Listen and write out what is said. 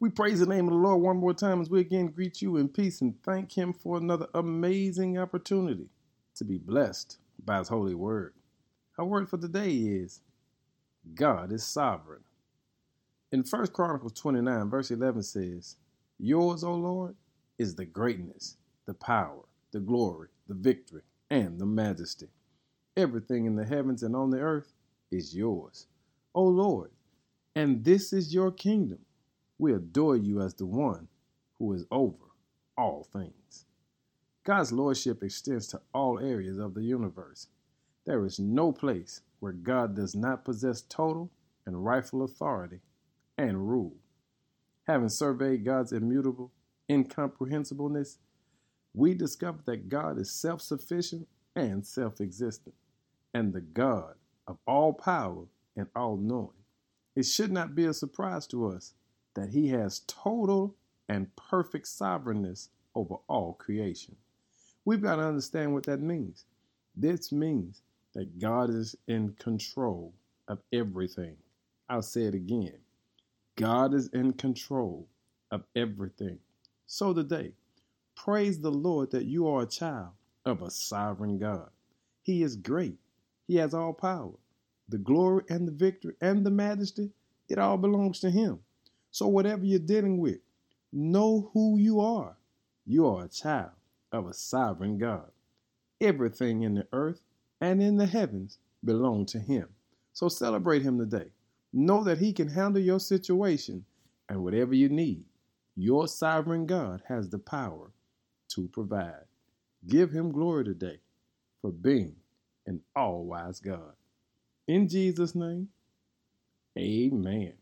We praise the name of the Lord one more time as we again greet you in peace and thank Him for another amazing opportunity to be blessed by His holy word. Our word for today is God is sovereign. In 1 Chronicles 29, verse 11 says, Yours, O Lord, is the greatness, the power, the glory, the victory, and the majesty. Everything in the heavens and on the earth is yours, O Lord, and this is your kingdom we adore you as the one who is over all things. God's lordship extends to all areas of the universe. There is no place where God does not possess total and rightful authority and rule. Having surveyed God's immutable incomprehensibleness, we discover that God is self sufficient and self existent, and the God of all power and all knowing. It should not be a surprise to us that he has total and perfect sovereignness over all creation. We've got to understand what that means. This means that God is in control of everything. I'll say it again. God is in control of everything. So today, praise the Lord that you are a child of a sovereign God. He is great. He has all power. The glory and the victory and the majesty, it all belongs to him. So, whatever you're dealing with, know who you are. You are a child of a sovereign God. Everything in the earth and in the heavens belong to Him. So, celebrate Him today. Know that He can handle your situation and whatever you need. Your sovereign God has the power to provide. Give Him glory today for being an all wise God. In Jesus' name, amen.